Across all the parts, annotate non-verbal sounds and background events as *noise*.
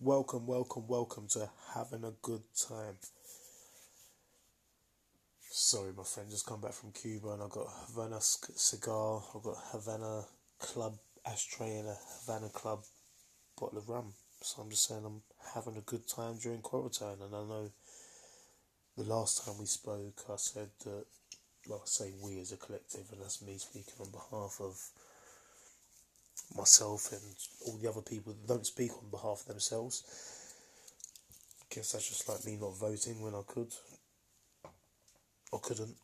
Welcome, welcome, welcome to having a good time. Sorry, my friend just come back from Cuba and I've got Havana cigar, I've got Havana Club ashtray and a Havana Club bottle of rum. So I'm just saying I'm having a good time during quarantine. And I know the last time we spoke, I said that, well, I say we as a collective, and that's me speaking on behalf of myself and all the other people that don't speak on behalf of themselves. I guess that's just like me not voting when I could or couldn't.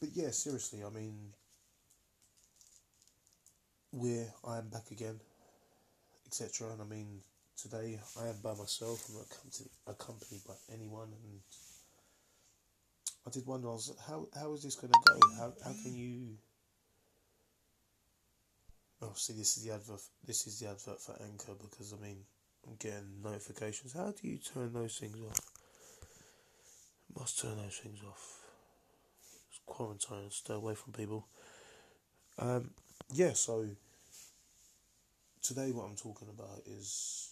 But yeah, seriously, I mean, we're I am back again, etc. And I mean, today I am by myself. I'm not accompanied by anyone, and I did wonder, I was, how how is this going to go? How how can you See, this is the advert. This is the advert for Anchor because I mean, I'm getting notifications. How do you turn those things off? Must turn those things off. It's quarantine. Stay away from people. Um, yeah. So today, what I'm talking about is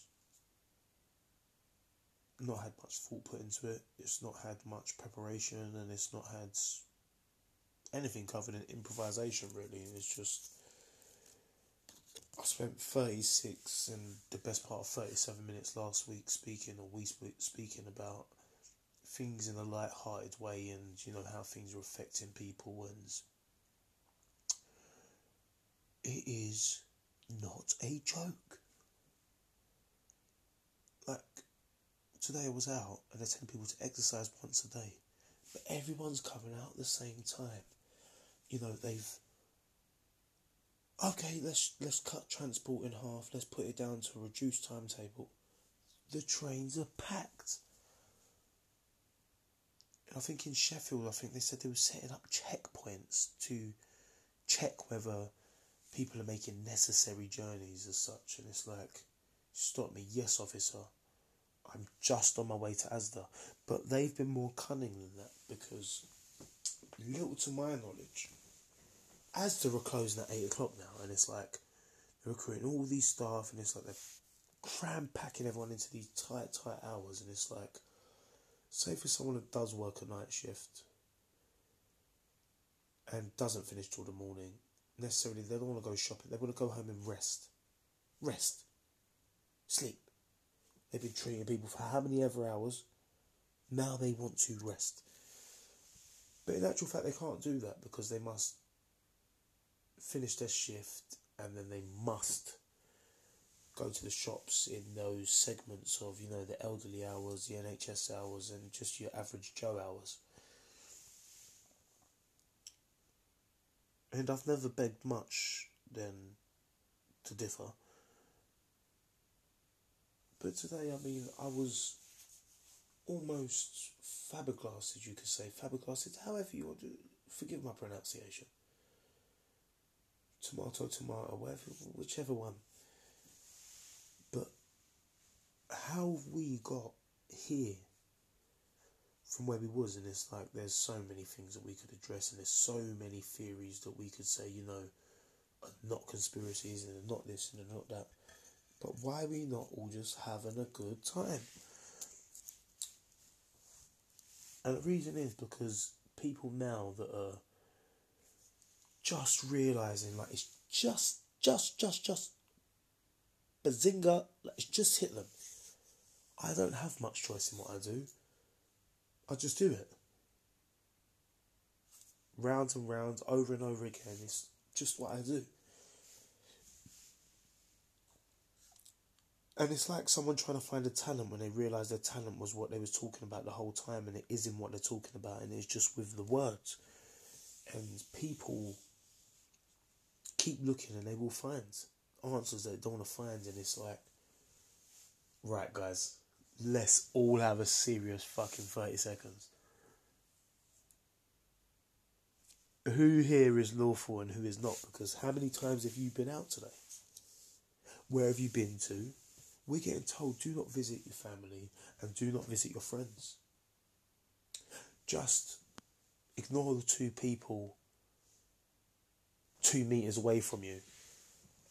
not had much thought put into it. It's not had much preparation, and it's not had anything covered in improvisation. Really, it's just I spent 36 and the best part of 37 minutes last week speaking, or we speaking about things in a light-hearted way and you know how things are affecting people and it is not a joke. Like today I was out and I tell people to exercise once a day, but everyone's coming out at the same time. You know, they've okay, let's let's cut transport in half. Let's put it down to a reduced timetable. The trains are packed. I think in Sheffield, I think they said they were setting up checkpoints to check whether people are making necessary journeys as such. And it's like, stop me, yes, officer. I'm just on my way to Asda. But they've been more cunning than that because, little to my knowledge, Asda are closing at 8 o'clock now, and it's like they're recruiting all these staff, and it's like they're cram packing everyone into these tight, tight hours, and it's like, say for someone that does work a night shift and doesn't finish till the morning, necessarily they don't want to go shopping, they want to go home and rest. Rest. Sleep. They've been treating people for how many ever hours? Now they want to rest. But in actual fact, they can't do that because they must finish their shift and then they must go to the shops in those segments of you know the elderly hours, the NHS hours, and just your average Joe hours. And I've never begged much then to differ. But today, I mean, I was almost flabbergasted, you could say, flabbergasted, however you want to, forgive my pronunciation tomato, tomato, whatever, whichever one. But how we got here from where we was, and it's like there's so many things that we could address, and there's so many theories that we could say, you know, are not conspiracies and not this and not that. But why are we not all just having a good time? And the reason is because people now that are just realizing like it's just, just, just, just bazinga, like it's just hit them. I don't have much choice in what I do. I just do it. Rounds and rounds, over and over again. It's just what I do. And it's like someone trying to find a talent when they realise their talent was what they was talking about the whole time and it isn't what they're talking about and it's just with the words. And people keep looking and they will find answers they don't want to find, and it's like, right, guys, let's all have a serious fucking 30 seconds. Who here is lawful and who is not? Because how many times have you been out today? Where have you been to? We're getting told do not visit your family and do not visit your friends. Just ignore the two people two meters away from you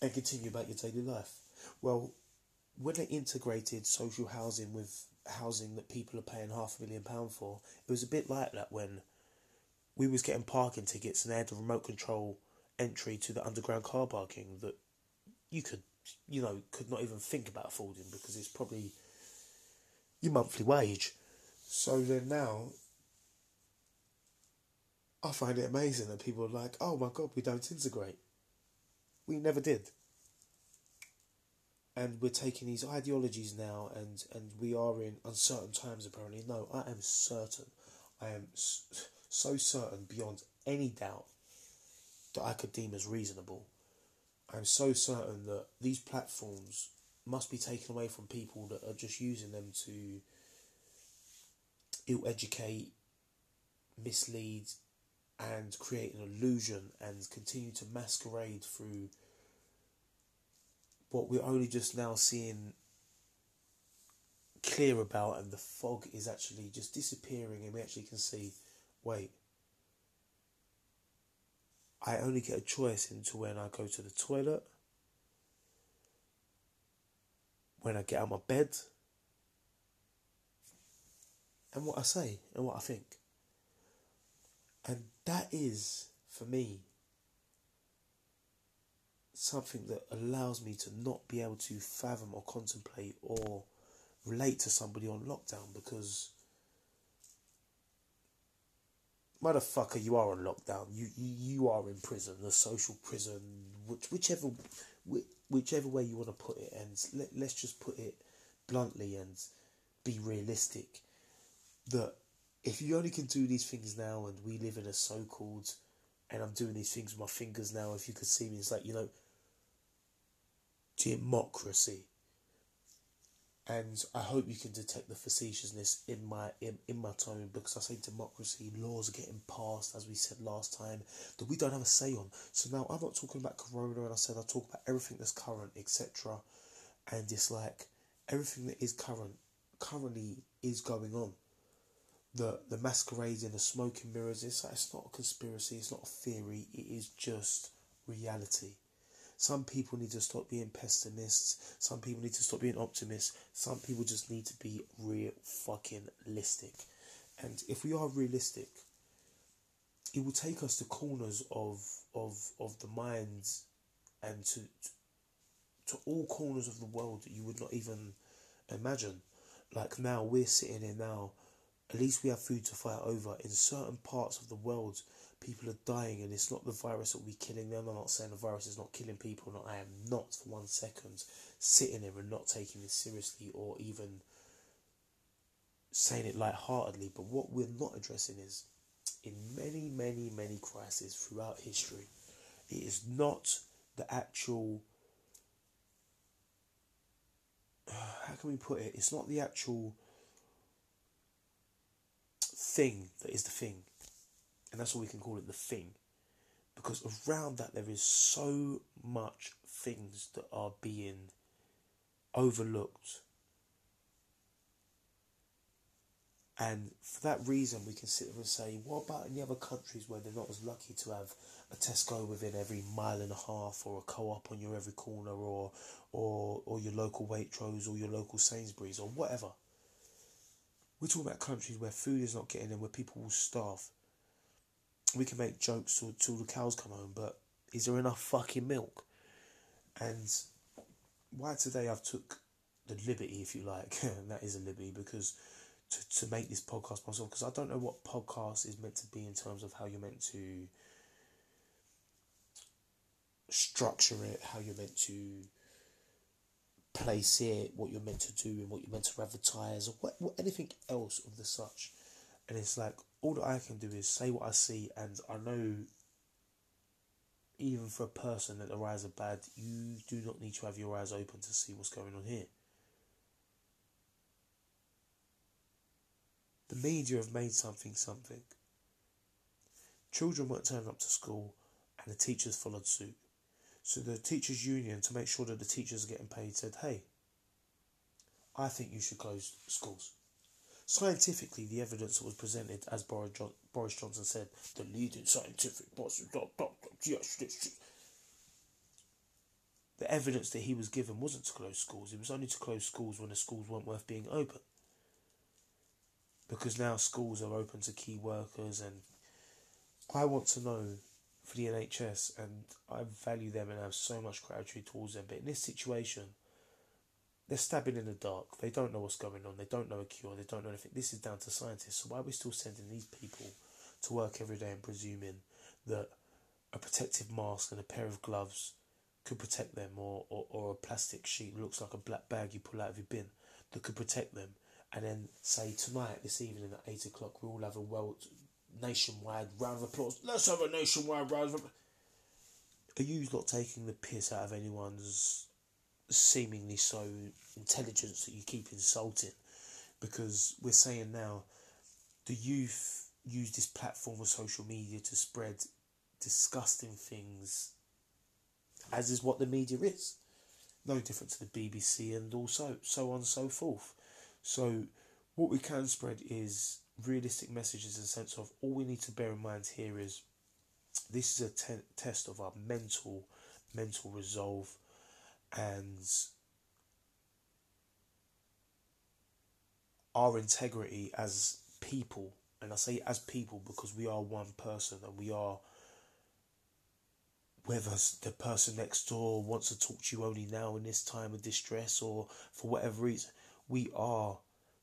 and continue about your daily life. Well, when they integrated social housing with housing that people are paying half a million pound for, it was a bit like that when we was getting parking tickets and they had the remote control entry to the underground car parking that you could, you know, could not even think about affording because it's probably your monthly wage. So then now, I find it amazing that people are like, oh my god, we don't integrate. We never did. And we're taking these ideologies now, and, and we are in uncertain times apparently. No, I am certain. I am so certain beyond any doubt that I could deem as reasonable. I'm so certain that these platforms must be taken away from people that are just using them to ill educate, mislead, and create an illusion and continue to masquerade through what we're only just now seeing clear about, and the fog is actually just disappearing, and we actually can see wait, I only get a choice into when I go to the toilet, when I get out of my bed, and what I say and what I think. And that is, for me, something that allows me to not be able to fathom or contemplate or relate to somebody on lockdown because motherfucker, you are on lockdown. You you, are in prison, the social prison, which, whichever whichever way you want to put it. And let, let's just put it bluntly and be realistic. That if you only can do these things now, and we live in a so-called, and I'm doing these things with my fingers now. If you could see me, it's like you know, democracy and I hope you can detect the facetiousness in my in, in my tone because I say democracy, laws are getting passed as we said last time that we don't have a say on. So now I'm not talking about Corona, and I said I talk about everything that's current, etc. And it's like everything that is current currently is going on. The the masquerades in the smoking mirrors. It's it's not a conspiracy. It's not a theory. It is just reality. Some people need to stop being pessimists. Some people need to stop being optimists. Some people just need to be real fucking realistic. And if we are realistic, it will take us to corners of of of the minds and to to all corners of the world that you would not even imagine. Like now we're sitting here now, at least we have food to fight over. In certain parts of the world, people are dying and it's not the virus that be killing them. I'm not saying the virus is not killing people, I am not for one second sitting here and not taking this seriously or even saying it lightheartedly. But what we're not addressing is in many, many, many crises throughout history, it is not the actual *sighs* how can we put it? It's not the actual thing that is the thing. And that's all we can call it the thing. Because around that there is so much things that are being overlooked. And for that reason we can sit there and say what about in the other countries where they're not as lucky to have a Tesco within every mile and a half or a co-op on your every corner or or or your local Waitrose or your local Sainsbury's or whatever we're talking about countries where food is not getting in where people will starve we can make jokes till, till the cows come home, but is there enough fucking milk? And why today I've took the liberty, if you like, *laughs* that is a liberty because to, to make this podcast myself, because I don't know what podcast is meant to be in terms of how you're meant to structure it, how you're meant to place it, what you're meant to do, and what you're meant to advertise, or what, what anything else of the such. And it's like all that I can do is say what I see, and I know even for a person that their eyes are bad, you do not need to have your eyes open to see what's going on here. The media have made something something. Children weren't turning up to school, and the teachers followed suit. So the teachers' union, to make sure that the teachers are getting paid, said, "Hey, I think you should close schools." Scientifically, the evidence that was presented, as Boris, John, Boris Johnson said, the leading scientific boss, yes, the evidence that he was given wasn't to close schools. It was only to close schools when the schools weren't worth being open. Because now schools are open to key workers, and I want to know for the NHS, and I value them and have so much gratitude towards them. But in this situation, they're stabbing in the dark. They don't know what's going on. They don't know a cure. They don't know anything. This is down to scientists. So why are we still sending these people to work every day and presuming that a protective mask and a pair of gloves could protect them, or, or, or a plastic sheet looks like a black bag you pull out of your bin that could protect them, and then say tonight, this evening at eight o'clock, we all have a world nationwide round of applause. Let's have a nationwide round of applause. Are you not taking the piss out of anyone's seemingly so intelligence that you keep insulting? Because we're saying now the youth use this platform of social media to spread disgusting things, as is what the media is. No different to the BBC and also so on and so forth. So, what we can spread is realistic messages in the sense of all we need to bear in mind here is this is a te- test of our mental mental resolve and our integrity as people. And I say as people because we are one person and we are whether the person next door wants to talk to you only now in this time of distress or for whatever reason we are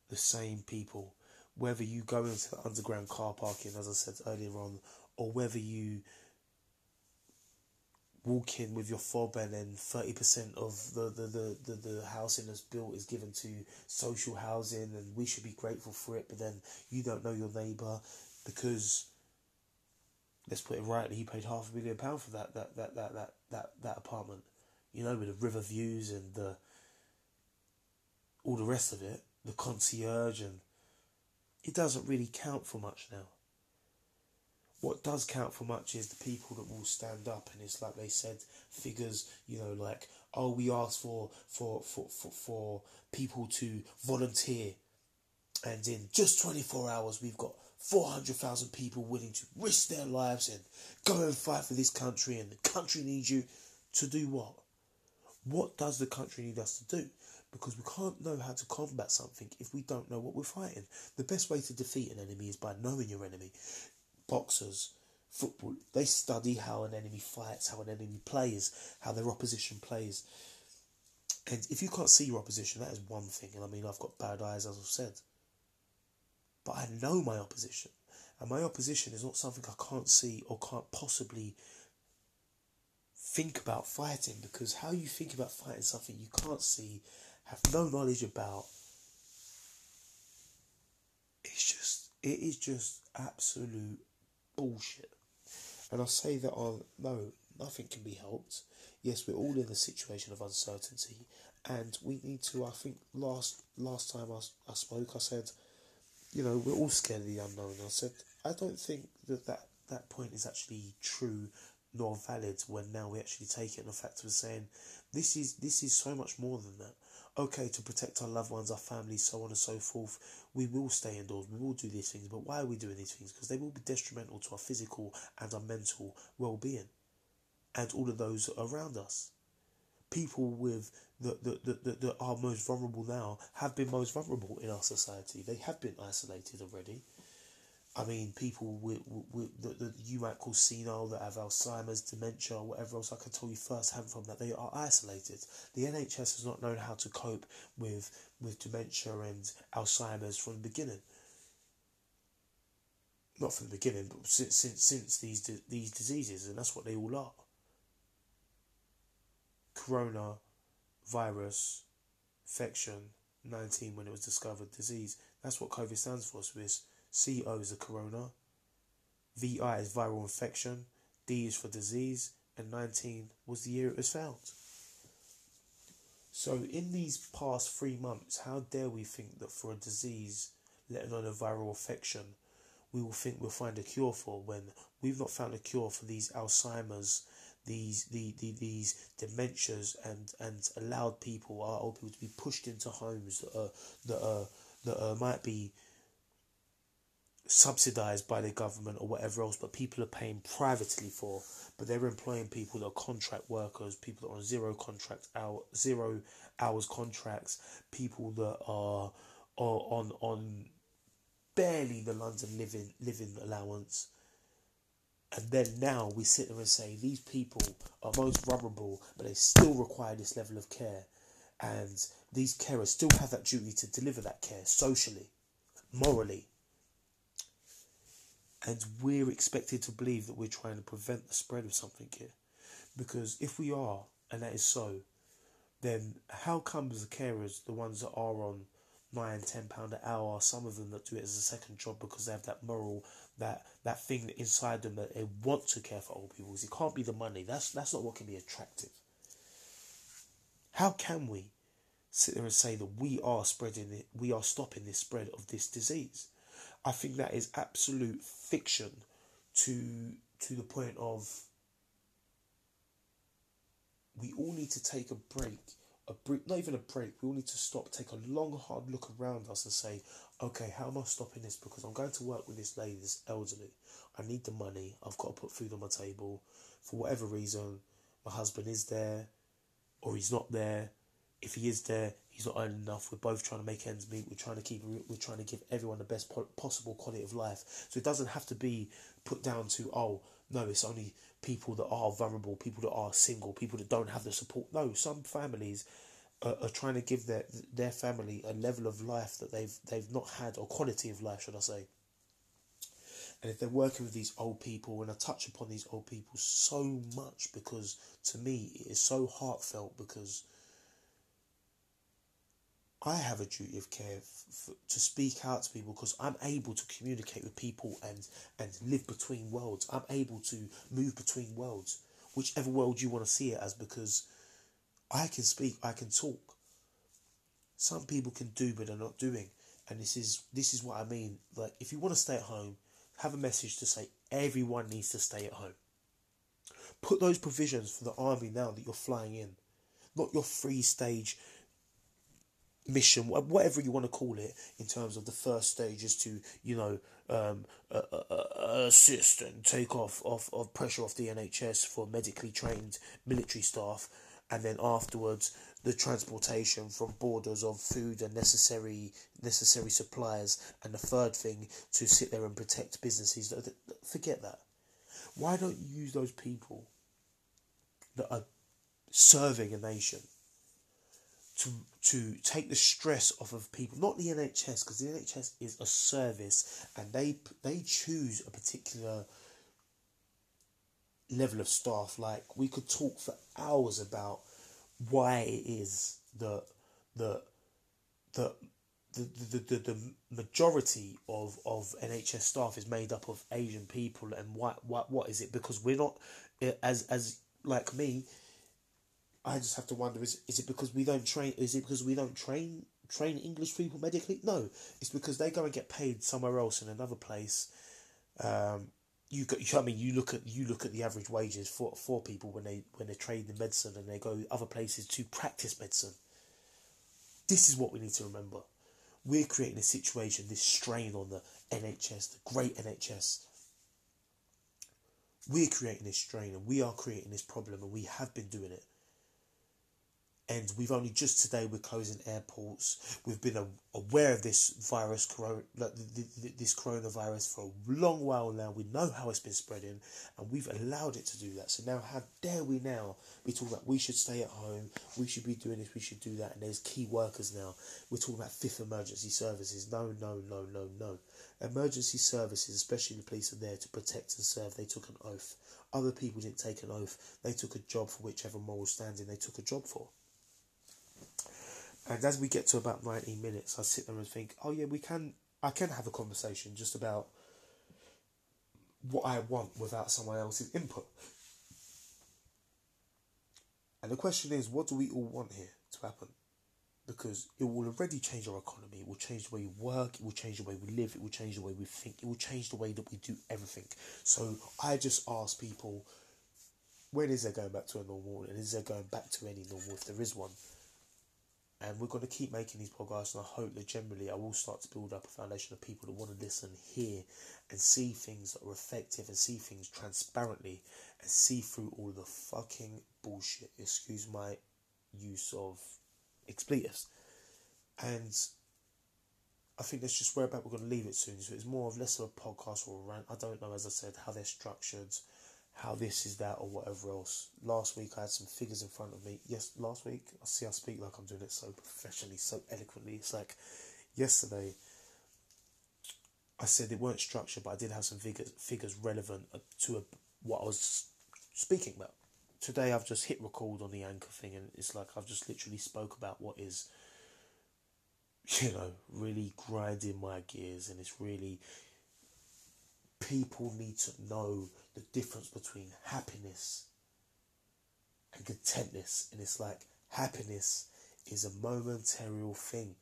the same people whether you go into the underground car parking, as I said earlier on, or whether you walk in with your fob and then 30% of the, the, the, the, the housing that's built is given to social housing and we should be grateful for it, but then you don't know your neighbour because let's put it rightly, he paid half a million pounds for that that, that, that, that, that, that apartment. You know, with the river views and the all the rest of it, the concierge and it doesn't really count for much now. What does count for much is the people that will stand up, and it's like they said, figures, you know, like oh, we asked for for for for, for people to volunteer, and in just twenty four hours, we've got four hundred thousand people willing to risk their lives and go and fight for this country, and the country needs you to do what? What does the country need us to do? Because we can't know how to combat something if we don't know what we're fighting. The best way to defeat an enemy is by knowing your enemy. Boxers, football, they study how an enemy fights, how an enemy plays, how their opposition plays. And if you can't see your opposition, that is one thing. And I mean, I've got bad eyes, as I've said. But I know my opposition. And my opposition is not something I can't see or can't possibly think about fighting because how you think about fighting something you can't see have no knowledge about. It's just, it is just absolute bullshit. And I say that on, no, nothing can be helped. Yes, we're all in a situation of uncertainty, and we need to. I think last last time I, I spoke, I said, you know, we're all scared of the unknown. I said, I don't think that that, that point is actually true nor valid when now we actually take it in the fact of saying this is this is so much more than that okay, to protect our loved ones, our families, so on and so forth, we will stay indoors, we will do these things. But why are we doing these things? Because they will be detrimental to our physical and our mental well being and all of those around us. People with the, the, the, the, that are most vulnerable now have been most vulnerable in our society. They have been isolated already. I mean, people with, with, that, that you might call senile, that have Alzheimer's, dementia, or whatever else, I can tell you firsthand from that, they are isolated. The NHS has not known how to cope with, with dementia and Alzheimer's from the beginning. Not from the beginning, but since, since, since these, these diseases, and that's what they all are. Corona, virus, infection, 19 when it was discovered, disease. That's what COVID stands for. So it's CO is the corona, VI is viral infection, D is for disease, and 19 was the year it was found. So, in these past three months, how dare we think that for a disease, let alone a viral infection, we will think we'll find a cure for when we've not found a cure for these Alzheimer's, these the, the these dementias, and and allowed people, our old people, to be pushed into homes that are that are that are, might be subsidized by the government or whatever else, but people are paying privately for. But they're employing people that are contract workers, people that are on zero contract hour, zero hours contracts, people that are, are on on barely the London living living allowance. And then now we sit there and say these people are most vulnerable, but they still require this level of care. And these carers still have that duty to deliver that care socially, morally. And we're expected to believe that we're trying to prevent the spread of something here. Because if we are, and that is so, then how comes the carers, the ones that are on nine, ten pound an hour, some of them that do it as a second job because they have that moral that that thing inside them that they want to care for old people. It can't be the money. That's that's not what can be attractive. How can we sit there and say that we are spreading it, we are stopping this spread of this disease? I think that is absolute fiction to to the point of we all need to take a break a break, not even a break. We all need to stop, take a long, hard look around us, and say, okay, how am I stopping this? Because I'm going to work with this lady, this elderly. I need the money. I've got to put food on my table. For whatever reason, my husband is there, or he's not there. If he is there, he's not earning enough. We're both trying to make ends meet. We're trying to keep. We're trying to give everyone the best possible quality of life. So it doesn't have to be put down to oh no, it's only people that are vulnerable, people that are single, people that don't have the support. No, some families are, are, trying to give their their family a level of life that they've they've not had or quality of life, should I say? And if they're working with these old people, and I touch upon these old people so much because to me it is so heartfelt because I have a duty of care f- to speak out to people because I'm able to communicate with people and and live between worlds. I'm able to move between worlds, whichever world you want to see it as, because I can speak, I can talk. Some people can do but they're not doing, and this is this is what I mean. Like if you want to stay at home, have a message to say everyone needs to stay at home. Put those provisions for the army now that you're flying in, not your free stage mission, whatever you want to call it, in terms of the first stage is to, you know, um, uh, uh, assist and take off, off of pressure off the NHS for medically trained military staff, and then afterwards the transportation from borders of food and necessary necessary supplies, and the third thing to sit there and protect businesses. Forget that. Why don't you use those people that are serving a nation? to to take the stress off of people, not the NHS, because the NHS is a service and they they choose a particular level of staff. Like we could talk for hours about why it is that that the, the, the, the majority of, of NHS staff is made up of Asian people and why, what what is it because we're not as as like me I just have to wonder: is is it because we don't train? Is it because we don't train train English people medically? No, it's because they go and get paid somewhere else in another place. Um, you got, I mean, you look at you look at the average wages for for people when they when they train in medicine and they go other places to practice medicine. This is what we need to remember. We're creating a situation, this strain on the NHS, the great NHS. We're creating this strain and we are creating this problem and we have been doing it and we've only just today we're closing airports. We've been aware of this virus, this coronavirus, for a long while now. We know how it's been spreading, and we've allowed it to do that. So now, how dare we now be talking about we should stay at home, we should be doing this, we should do that, and there's key workers now. We're talking about fifth emergency services. No, no, no, no, no. Emergency services, especially the police, are there to protect and serve. They took an oath. Other people didn't take an oath. They took a job for whichever moral standing they took a job for. And as we get to about 90 minutes, I sit there and think, oh yeah, we can, I can have a conversation just about what I want without someone else's input. And the question is, what do we all want here to happen? Because it will already change our economy, it will change the way we work, it will change the way we live, it will change the way we think, it will change the way that we do everything. So I just ask people, when is there going back to a normal and is there going back to any normal if there is one? And we're going to keep making these podcasts, and I hope that generally I will start to build up a foundation of people that want to listen, hear, and see things that are effective, and see things transparently, and see through all the fucking bullshit. Excuse my use of expletives. And I think that's just where about we're going to leave it soon. So it's more of less of a podcast or a rant. I don't know, as I said, how they're structured, how this is that, or whatever else. Last week I had some figures in front of me. Yes, last week I see I speak like I'm doing it so professionally, so eloquently. It's like yesterday. I said it weren't structured, but I did have some figures figures relevant to a, what I was speaking about. Today I've just hit record on the anchor thing, and it's like I've just literally spoke about what is you know, really grinding my gears, and it's really people need to know the difference between happiness and contentness, and it's like happiness is a momentary thing.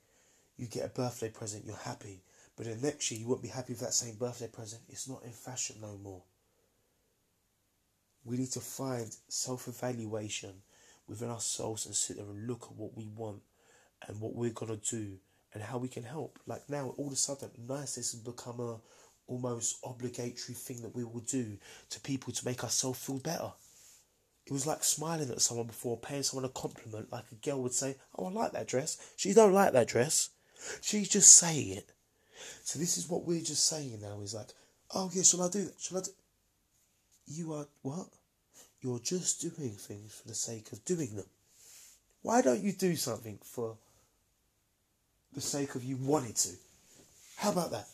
You get a birthday present, you're happy, but then next year you won't be happy with that same birthday present. It's not in fashion no more. We need to find self evaluation within ourselves and sit there and look at what we want and what we're gonna do and how we can help. Like now, all of a sudden, niceness has become a almost obligatory thing that we will do to people to make ourselves feel better. It was like smiling at someone before paying someone a compliment, like a girl would say, "Oh, I like that dress." She don't like that dress. She's just saying it. So this is what we're just saying now. Is like, "Oh yeah, shall I do that? Shall I?" Do? You are what? You're just doing things for the sake of doing them. Why don't you do something for the sake of you wanted to. How about that?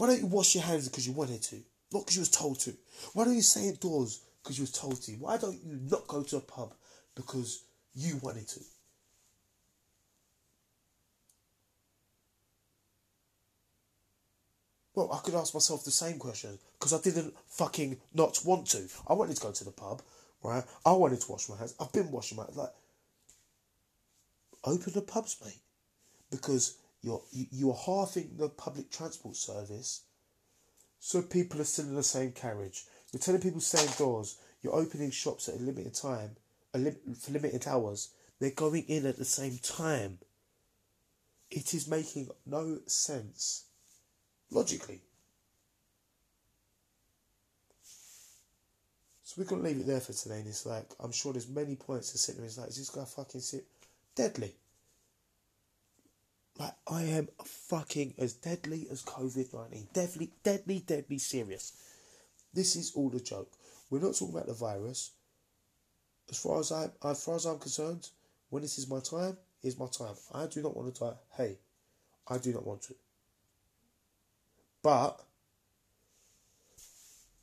Why don't you wash your hands because you wanted to, not because you was told to? Why don't you stay indoors because you was told to? Why don't you not go to a pub because you wanted to? Well, I could ask myself the same question because I didn't fucking not want to. I wanted to go to the pub, right? I wanted to wash my hands. I've been washing my hands. Like, open the pubs, mate, because you're you, you are halving the public transport service, so people are still in the same carriage. You're telling people stay indoors. You're opening shops at a limited time, a lim- for limited hours. They're going in at the same time. It is making no sense, logically. So we're gonna leave it there for today. And it's like I'm sure there's many points to sit there. It's like, is this guy fucking sit? deadly. Like I am fucking as deadly as COVID nineteen. Deadly, deadly, deadly serious. This is all a joke. We're not talking about the virus. As far as I, as far as I'm concerned, when this is my time, is my time. I do not want to die. Hey, I do not want to. But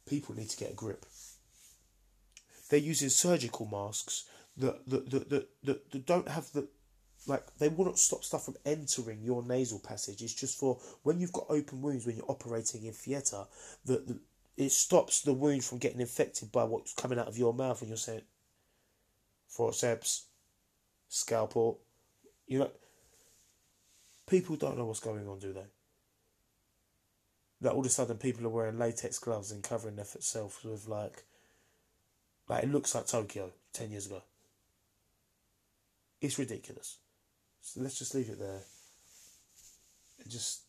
people need to get a grip. They're using surgical masks that that, that, that, that, that don't have the like they will not stop stuff from entering your nasal passage. It's just for when you've got open wounds when you're operating in theatre that the, it stops the wound from getting infected by what's coming out of your mouth when you're saying forceps, scalpel. You know, people don't know what's going on, do they? That all of a sudden people are wearing latex gloves and covering themselves with like, like it looks like Tokyo ten years ago. It's ridiculous. So let's just leave it there. And just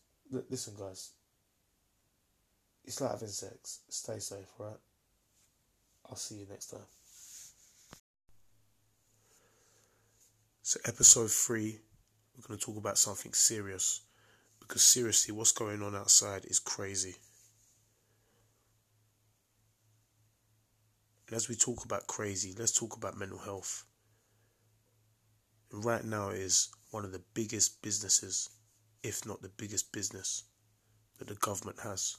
listen, guys. It's like having sex. Stay safe, right? I'll see you next time. So, episode three, we're going to talk about something serious. Because seriously, what's going on outside is crazy. And as we talk about crazy, let's talk about mental health right now is one of the biggest businesses, if not the biggest business, that the government has.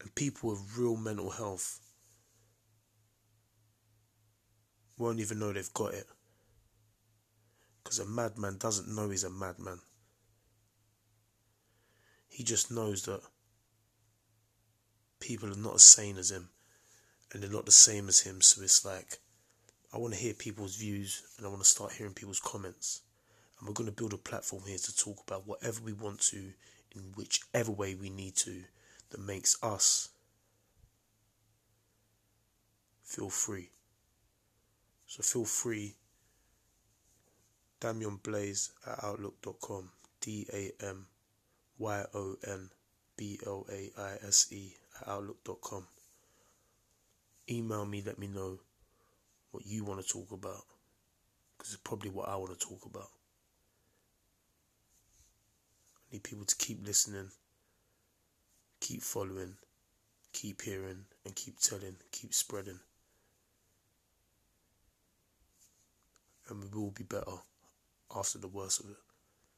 And people with real mental health won't even know they've got it. Because a madman doesn't know he's a madman. He just knows that people are not as sane as him and they're not the same as him. So it's like, I want to hear people's views and I want to start hearing people's comments. And we're going to build a platform here to talk about whatever we want to in whichever way we need to that makes us feel free. So feel free. Damyon Blaise at outlook.com. D A M Y O N B L A I S E at outlook.com. Email me, let me know what you want to talk about. Because it's probably what I want to talk about. I need people to keep listening, keep following, keep hearing, and keep telling, keep spreading. And we will be better after the worst of it.